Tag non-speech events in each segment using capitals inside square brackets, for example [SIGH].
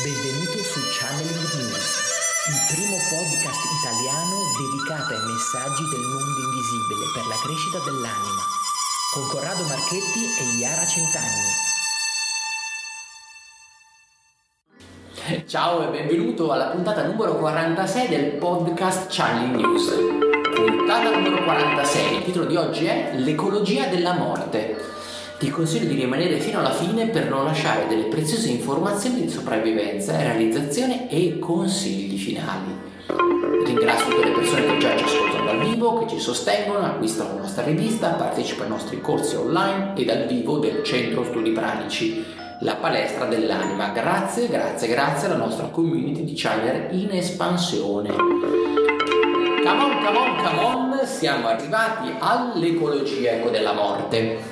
Benvenuto su Channeling News, il primo podcast italiano dedicato ai messaggi del mondo invisibile per la crescita dell'anima, con Corrado Marchetti e Iara Centanni. Ciao e benvenuto alla puntata numero 46 del podcast Channeling News. Puntata numero 46, il titolo di oggi è L'ecologia della morte. Ti consiglio di rimanere fino alla fine per non lasciare delle preziose informazioni di sopravvivenza, realizzazione e consigli finali. Ringrazio tutte le persone che già ci ascoltano dal vivo, che ci sostengono, acquistano la nostra rivista, partecipano ai nostri corsi online e dal vivo del Centro Studi Pranici, la palestra dell'anima. Grazie, grazie, grazie alla nostra community di channel in espansione. Come on, come on, come on, siamo arrivati all'ecologia ecco, della morte.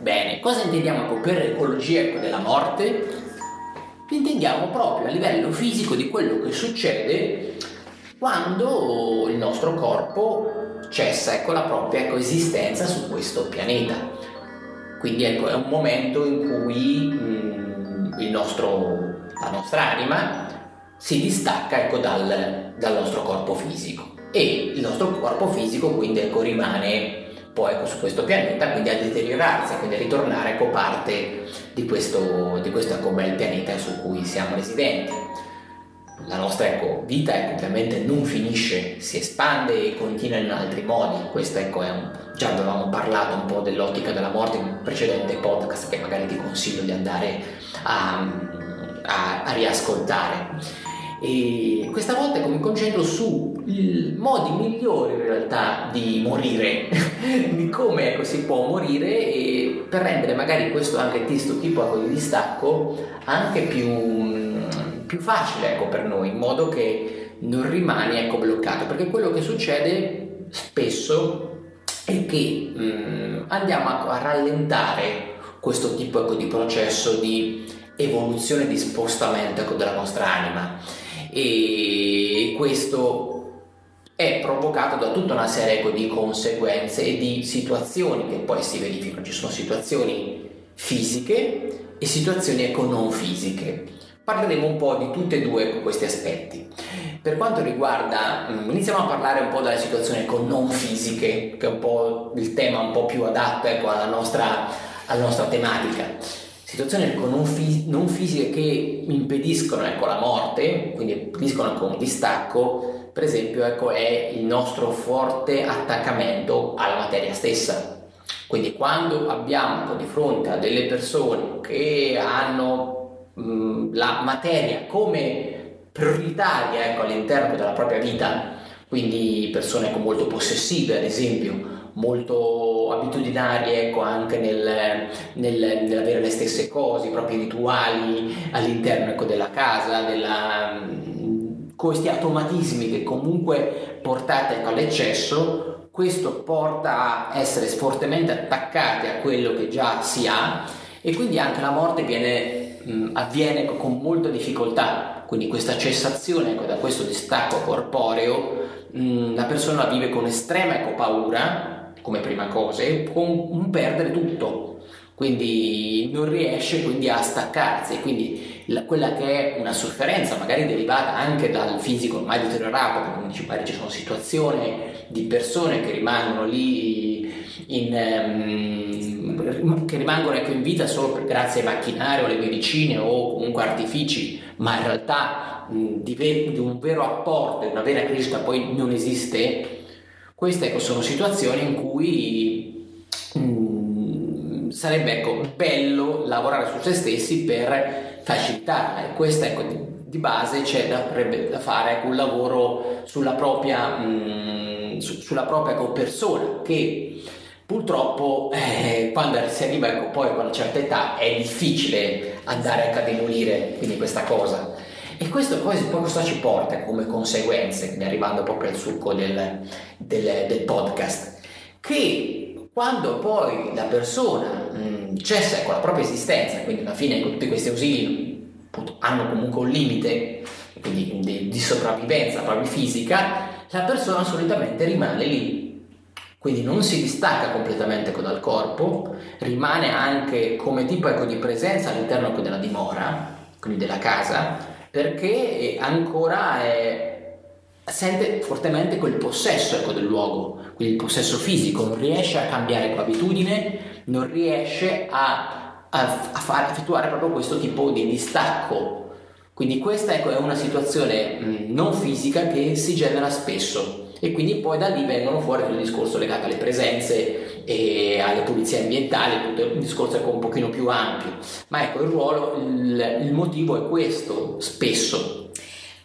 Bene, cosa intendiamo per ecologia ecco, della morte? Intendiamo proprio a livello fisico di quello che succede quando il nostro corpo cessa ecco, la propria coesistenza su questo pianeta. Quindi ecco, è un momento in cui mh, mm, nostro, la nostra anima si distacca ecco, dal, dal, nostro corpo fisico e il nostro corpo fisico quindi ecco, rimane poi ecco, su questo pianeta, quindi a deteriorarsi, quindi a ritornare ecco, parte di questo, di questo ecco, bel pianeta su cui siamo residenti. La nostra ecco, vita ecco, ovviamente non finisce, si espande e continua in altri modi. Questo ecco, è un, già avevamo parlato un po' dell'ottica della morte in un precedente podcast che magari ti consiglio di andare a, a, a riascoltare. E questa volta ecco, mi concentro sui modi migliori in realtà di morire, [LAUGHS] di come ecco, si può morire e per rendere magari questo anche questo tipo ecco, di distacco anche più, più facile ecco, per noi, in modo che non rimani ecco, bloccato, perché quello che succede spesso è che mh, mm, andiamo a, a, rallentare questo tipo ecco, di processo di evoluzione, di spostamento ecco, della nostra anima. E questo è provocato da tutta una serie ecco, di conseguenze e di situazioni che poi si verificano. Ci sono situazioni fisiche e situazioni ecco, non fisiche. Parleremo un po' di tutti e due ecco, questi aspetti. Per quanto riguarda, mm, iniziamo a parlare un po' delle situazioni ecco, non fisiche, che è un po' il tema un po' più adatto ecco, alla, nostra, alla nostra tematica situazioni non, fis- non, fisiche che impediscono ecco, la morte, quindi impediscono ecco, un distacco, per esempio ecco, è il nostro forte attaccamento alla materia stessa. Quindi quando abbiamo di fronte a delle persone che hanno mh, la materia come prioritaria ecco, all'interno della propria vita, quindi persone molto possessive ad esempio, molto abitudinarie ecco, anche nel, nel, nell'avere le stesse cose, i propri rituali all'interno ecco, della casa, della, questi automatismi che comunque portate ecco, all'eccesso, questo porta a essere fortemente attaccati a quello che già si ha e quindi anche la morte viene, mh, avviene ecco, con molta difficoltà, quindi questa cessazione ecco, da questo distacco corporeo mh, la persona vive con estrema ecco, paura come prima cosa e con un perdere tutto. Quindi non riesce quindi a staccarsi. Quindi la, quella che è una sofferenza magari derivata anche dal fisico ormai deteriorato come dici ci sono situazioni di persone che rimangono lì in, um, che rimangono ecco in vita solo per, grazie ai macchinari o alle medicine o comunque artifici ma in realtà mh, di, ve- di un vero apporto e una vera crescita poi non esiste queste ecco, sono situazioni in cui mh, mm, sarebbe ecco, bello lavorare su se stessi per facilitarla e questa ecco, di, di base c'è da, da fare ecco, un lavoro sulla propria, mh, mm, su, sulla propria ecco, persona che purtroppo eh, quando si arriva ecco, poi a una certa età è difficile andare a demolire quindi questa cosa e questo poi, poi cosa ci porta come conseguenze, quindi arrivando proprio al succo del, del, del podcast, che quando poi la persona mh, cessa con la propria esistenza, quindi alla fine con tutti questi ausili hanno comunque un limite quindi di, di sopravvivenza proprio fisica, la persona solitamente rimane lì. Quindi non si distacca completamente dal corpo, rimane anche come tipo ecco, di presenza all'interno della dimora, quindi della casa, perché ancora è, sente fortemente quel possesso ecco, del luogo, quindi il possesso fisico, non riesce a cambiare quell'abitudine, non riesce a, a, a fare, effettuare proprio questo tipo di distacco. Quindi questa ecco, è una situazione non fisica che si genera spesso e quindi poi da lì vengono fuori il discorso legato alle presenze e alle pulizie ambientali, tutto il discorso è un pochino più ampio, ma ecco il ruolo, il, il motivo è questo spesso.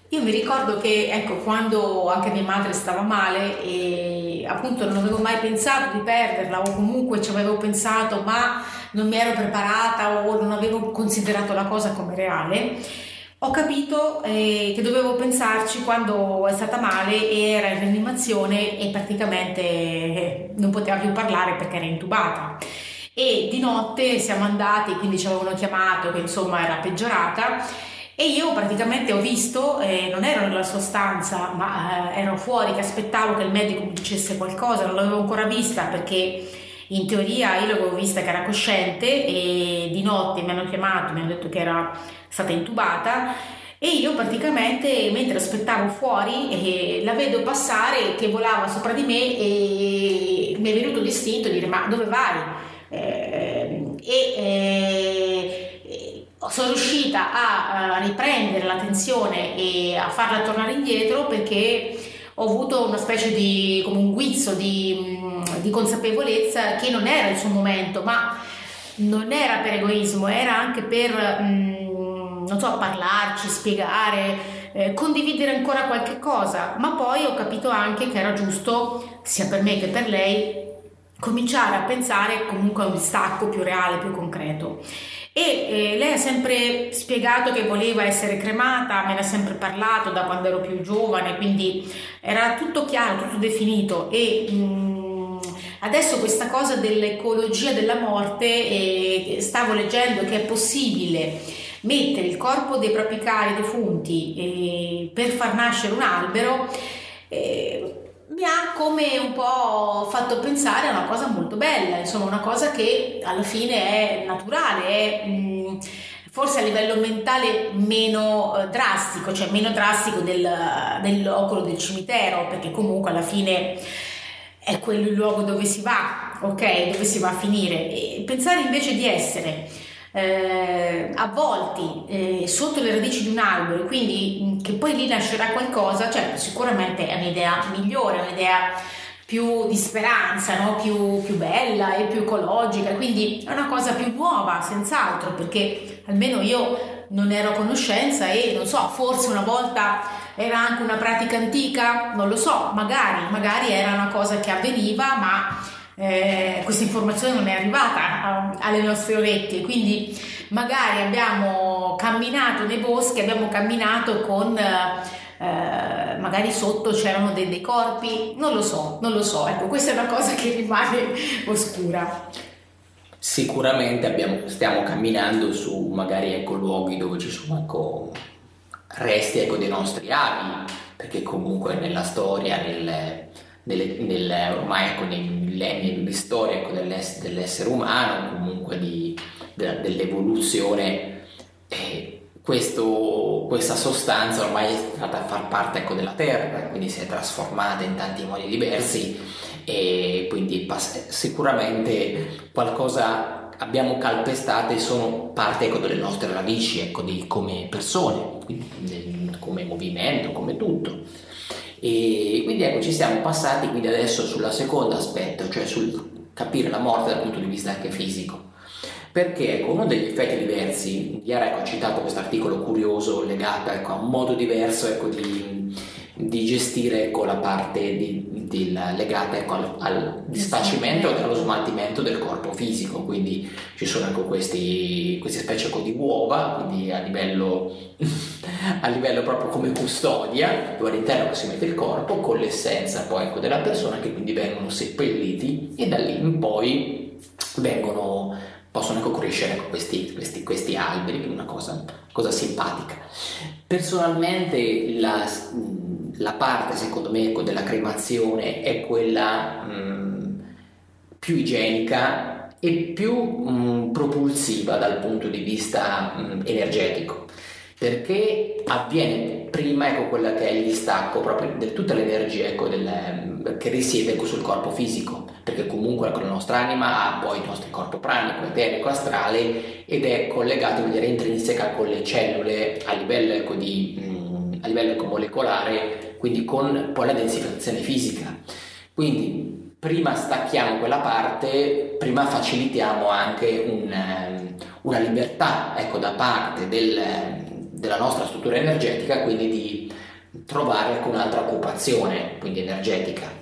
Io mi ricordo che ecco, quando anche mia madre stava male e appunto non avevo mai pensato di perderla o comunque ci avevo pensato ma non mi ero preparata o non avevo considerato la cosa come reale ho capito eh, che dovevo pensarci quando è stata male e era in rianimazione e praticamente eh, non poteva più parlare perché era intubata. E di notte siamo andati, quindi ci avevano chiamato che insomma era peggiorata e io praticamente ho visto, eh, non ero nella sua stanza, ma eh, ero fuori che aspettavo che il medico mi dicesse qualcosa, non l'avevo ancora vista perché in teoria io l'avevo vista che era cosciente e di notte mi hanno chiamato, mi hanno detto che era stata intubata e io praticamente mentre aspettavo fuori eh, la vedo passare che volava sopra di me e mi è venuto l'istinto di dire ma dove vai? Eh, e eh, sono riuscita a, a riprendere l'attenzione e a farla tornare indietro perché ho avuto una specie di come un guizzo di, di consapevolezza che non era il suo momento ma non era per egoismo era anche per mh, non so, parlarci, spiegare, eh, condividere ancora qualche cosa, ma poi ho capito anche che era giusto, sia per me che per lei, cominciare a pensare comunque a un distacco più reale, più concreto. E eh, lei ha sempre spiegato che voleva essere cremata, me ne ha sempre parlato da quando ero più giovane, quindi era tutto chiaro, tutto definito e mh, mm, adesso questa cosa dell'ecologia della morte, eh, stavo leggendo che è possibile mettere il corpo dei propri cari defunti eh, per far nascere un albero eh, mi ha come un po' fatto pensare a una cosa molto bella, insomma una cosa che alla fine è naturale, è mh, mm, forse a livello mentale meno eh, drastico, cioè meno drastico del, dell'ocolo del cimitero, perché comunque alla fine è quello il luogo dove si va, ok? Dove si va a finire. E pensare invece di essere eh, avvolti eh, sotto le radici di un albero, quindi mm, che poi lì nascerà qualcosa, cioè sicuramente è un'idea migliore, un'idea più di speranza, no? più, più bella e più ecologica, quindi è una cosa più nuova, senz'altro, perché almeno io non ero a conoscenza e non so, forse una volta era anche una pratica antica, non lo so, magari, magari era una cosa che avveniva, ma eh, questa informazione non è arrivata a, alle nostre orecchie, quindi magari abbiamo camminato nei boschi, abbiamo camminato con eh, magari sotto c'erano dei, dei, corpi, non lo so, non lo so, ecco, questa è una cosa che rimane oscura. Sicuramente abbiamo, stiamo camminando su magari ecco, luoghi dove ci sono ecco, resti ecco, dei nostri avi, perché comunque nella storia, nel, nelle, nel, ormai ecco, nei millenni di storia ecco, dell'ess- dell'essere umano, comunque di, de- dell'evoluzione, eh, questo, questa sostanza ormai è stata a far parte ecco, della Terra, quindi si è trasformata in tanti modi diversi e quindi sicuramente qualcosa abbiamo calpestato e sono parte ecco, delle nostre radici ecco, di, come persone, quindi, come movimento, come tutto. E quindi ecco, ci siamo passati quindi adesso sul secondo aspetto, cioè sul capire la morte dal punto di vista anche fisico. Perché ecco, uno degli effetti diversi, ieri ecco, ho citato questo articolo curioso legato ecco, a un modo diverso ecco, di, di, gestire ecco, la parte di, di, legata ecco, al, al disfacimento e allo smaltimento del corpo fisico, quindi ci sono ecco, questi, queste specie ecco, di uova, quindi a livello, [LAUGHS] a livello proprio come custodia, dove all'interno si mette il corpo con l'essenza poi ecco, della persona che quindi vengono seppelliti e da lì in poi vengono possono ecco crescere questi, questi, questi, alberi, una cosa, cosa simpatica. Personalmente la, la parte secondo me ecco, della cremazione è quella mh, mm, più igienica e più mh, mm, propulsiva dal punto di vista mh, mm, energetico. Perché avviene prima ecco, quella che è il distacco proprio di tutta l'energia ecco, del, che risiede ecco, sul corpo fisico, perché comunque ecco, la nostra anima ha poi il nostro corpo pranico, eterico, astrale ed è collegato in maniera intrinseca con le cellule a livello, ecco, di, a livello ecco, molecolare, quindi con poi la densificazione fisica. Quindi prima stacchiamo quella parte, prima facilitiamo anche un, ehm, una libertà ecco, da parte del, della nostra struttura energetica, quindi di trovare anche un'altra occupazione, quindi energetica.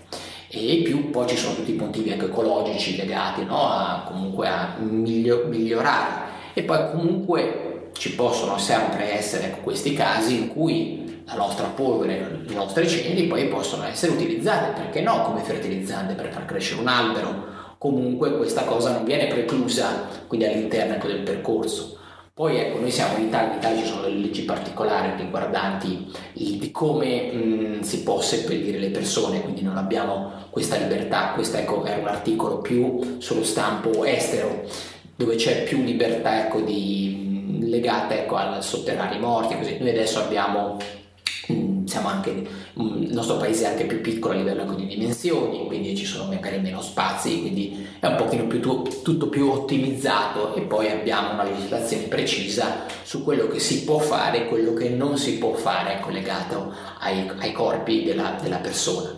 E più poi ci sono tutti i motivi anche ecologici legati no? a, comunque a miglio, migliorare. E poi comunque ci possono sempre essere ecco, questi casi in cui la nostra polvere, le nostre ceneri poi possono essere utilizzate, perché no, come fertilizzante per far crescere un albero. Comunque questa cosa non viene preclusa quindi all'interno ecco, del percorso. Poi ecco, noi siamo in Italia, in Italia ci sono delle leggi particolari riguardanti il, come mh, si può seppellire le persone, quindi non abbiamo questa libertà, questo ecco, è un articolo più sullo stampo estero, dove c'è più libertà ecco, di, legata ecco, al sotterrare i morti, così. Noi adesso abbiamo anche, il nostro paese è anche più piccolo a livello di dimensioni, quindi ci sono magari meno spazi, quindi è un pochino più, tutto più ottimizzato e poi abbiamo una legislazione precisa su quello che si può fare e quello che non si può fare collegato ai, ai corpi della, della, persona.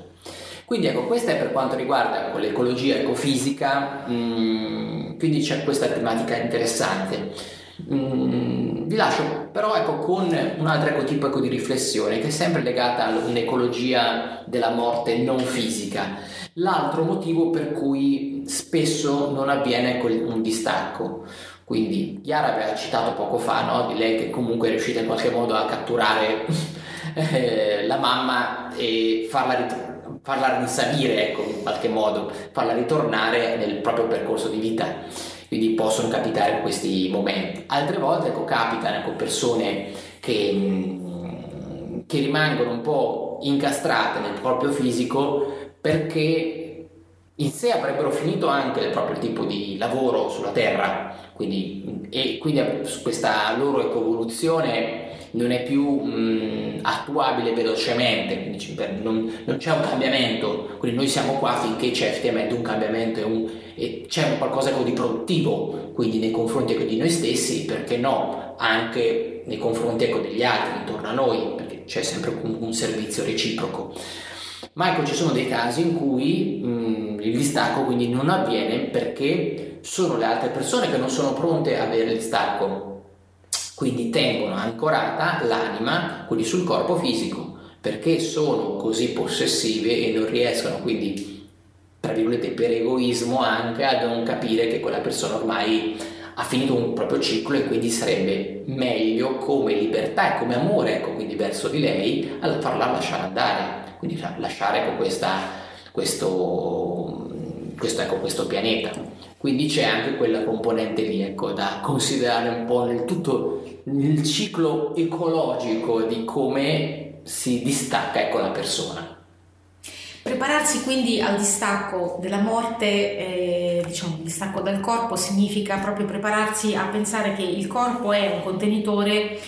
Quindi ecco, questa è per quanto riguarda ecco, l'ecologia ecofisica, mh, quindi c'è questa tematica interessante. Mm, vi lascio però ecco, con un altro tipo ecco, di riflessione che è sempre legata all'ecologia della morte non fisica. L'altro motivo per cui spesso non avviene ecco, un distacco. Quindi Chiara aveva citato poco fa no? di lei che comunque è riuscita in qualche modo a catturare [LAUGHS] eh, la mamma e farla, rit- farla risalire ecco, in qualche modo, farla ritornare nel proprio percorso di vita quindi possono capitare questi momenti. Altre volte ecco, capitano ecco, persone che, mm, che rimangono un po' incastrate nel proprio fisico perché in sé avrebbero finito anche il proprio tipo di lavoro sulla Terra, quindi, e quindi questa loro evoluzione non è più mh, attuabile velocemente, quindi non, non, c'è un cambiamento, quindi noi siamo qua finché c'è effettivamente un cambiamento e, un, e c'è un qualcosa di produttivo, quindi nei confronti ecco, di noi stessi, perché no, anche nei confronti ecco, degli altri intorno a noi, perché c'è sempre un, un servizio reciproco. Ma ecco, ci sono dei casi in cui mh, il distacco quindi non avviene perché sono le altre persone che non sono pronte a avere il distacco quindi tengono ancorata l'anima, quindi sul corpo fisico, perché sono così possessive e non riescono quindi, tra virgolette, per egoismo anche a non capire che quella persona ormai ha finito un proprio ciclo e quindi sarebbe meglio come libertà e come amore, ecco, quindi verso di lei, farla lasciare andare, quindi lasciare ecco, questa, questo, questo, ecco, questo pianeta. Quindi c'è anche quella componente lì ecco, da considerare un po' nel tutto il ciclo ecologico di come si distacca ecco, la persona. Prepararsi quindi al distacco della morte, eh, diciamo distacco dal corpo, significa proprio prepararsi a pensare che il corpo è un contenitore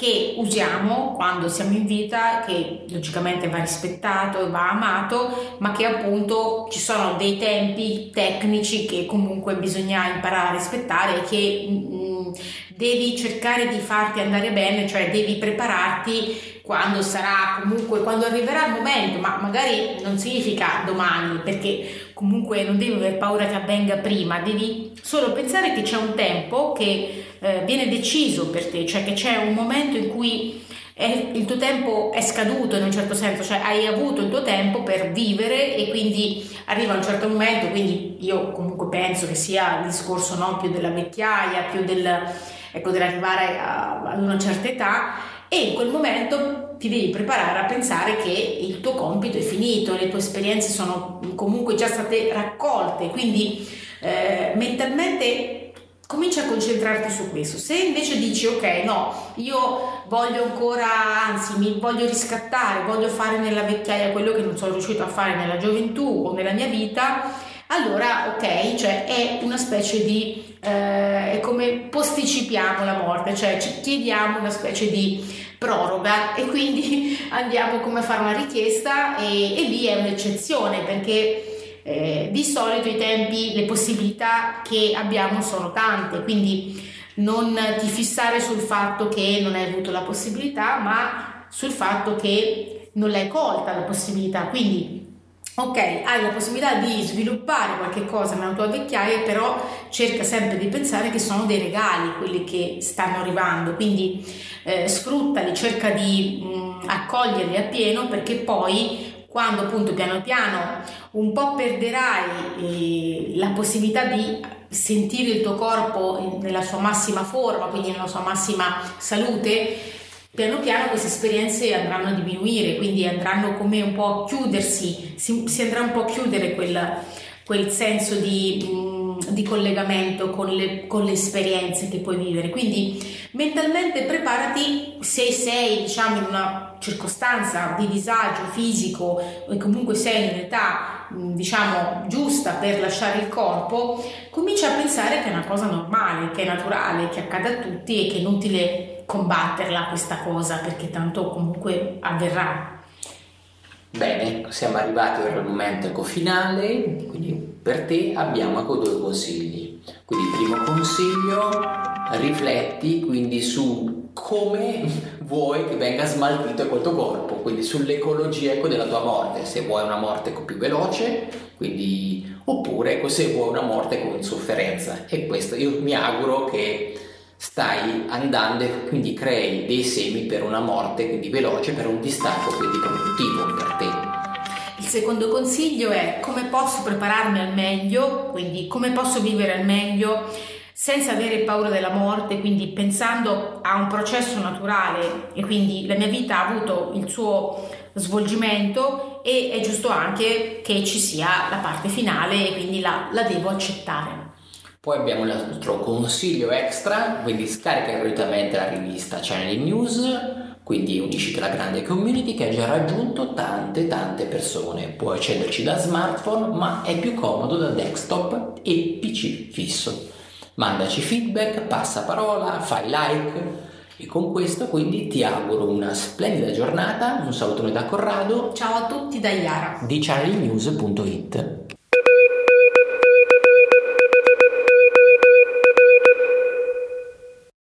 che usiamo quando siamo in vita, che logicamente va rispettato e va amato, ma che appunto ci sono dei tempi tecnici che comunque bisogna imparare a rispettare e che mh, mm, devi cercare di farti andare bene, cioè devi prepararti quando sarà comunque, quando arriverà il momento, ma magari non significa domani, perché comunque non devi avere paura che avvenga prima, devi solo pensare che c'è un tempo che eh, viene deciso per te, cioè che c'è un momento in cui è, il tuo tempo è scaduto in un certo senso, cioè hai avuto il tuo tempo per vivere e quindi arriva un certo momento, quindi io comunque penso che sia il discorso no, più della vecchiaia, più del, ecco, dell'arrivare a, ad una certa età e in quel momento ti devi preparare a pensare che il tuo compito è finito, le tue esperienze sono comunque già state raccolte, quindi eh, mentalmente comincia a concentrarti su questo. Se invece dici ok, no, io voglio ancora, anzi, mi voglio riscattare, voglio fare nella vecchiaia quello che non sono riuscito a fare nella gioventù o nella mia vita, allora ok, cioè è una specie di, eh, è come posticipiamo la morte, cioè ci chiediamo una specie di proroga e quindi [LAUGHS] andiamo come a fare una richiesta e, e lì è un'eccezione perché eh, di solito i tempi, le possibilità che abbiamo sono tante, quindi non ti fissare sul fatto che non hai avuto la possibilità, ma sul fatto che non l'hai colta la possibilità. Quindi ok, hai la possibilità di sviluppare qualche cosa nella tua vecchiaia, però cerca sempre di pensare che sono dei regali quelli che stanno arrivando, quindi eh, sfruttali, cerca di mh, accoglierli appieno perché poi quando appunto piano piano un po' perderai eh, la possibilità di sentire il tuo corpo nella sua massima forma, quindi nella sua massima salute, piano piano queste esperienze andranno a diminuire, quindi andranno come un po' a chiudersi, si, si andrà un po' a chiudere quel, quel senso di, mm, di collegamento con le, con le, esperienze che puoi vivere. Quindi mentalmente preparati se sei diciamo in una circostanza di disagio fisico e comunque sei in un'età mm, diciamo giusta per lasciare il corpo, comincia a pensare che è una cosa normale, che è naturale, che accade a tutti e che è inutile combatterla questa cosa perché tanto comunque avverrà. Bene, siamo arrivati al momento ecco, finale, quindi per te abbiamo ecco, due consigli. Quindi primo consiglio, rifletti quindi su come vuoi che venga smaltito ecco, il tuo corpo, quindi sull'ecologia ecco, della tua morte, se vuoi una morte ecco, più veloce, quindi, oppure ecco, se vuoi una morte con sofferenza. E questo io mi auguro che stai andando e quindi crei dei semi per una morte quindi veloce, per un distacco quindi produttivo per te. Il secondo consiglio è come posso prepararmi al meglio, quindi come posso vivere al meglio senza avere paura della morte, quindi pensando a un processo naturale e quindi la mia vita ha avuto il suo svolgimento e è giusto anche che ci sia la parte finale e quindi la, la devo accettare. Poi abbiamo il nostro consiglio extra, quindi scarica gratuitamente la rivista Channel News, quindi unisciti alla grande community che ha già raggiunto tante tante persone. Puoi accederci da smartphone, ma è più comodo da desktop e PC fisso. Mandaci feedback, passa parola, fai like. E con questo quindi ti auguro una splendida giornata, un salutone da Corrado. Ciao a tutti da Iara di channelnews.it.